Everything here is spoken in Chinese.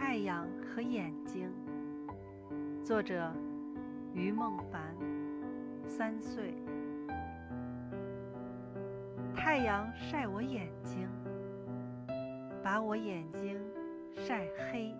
太阳和眼睛。作者于梦凡三岁。太阳晒我眼睛把我眼睛晒黑。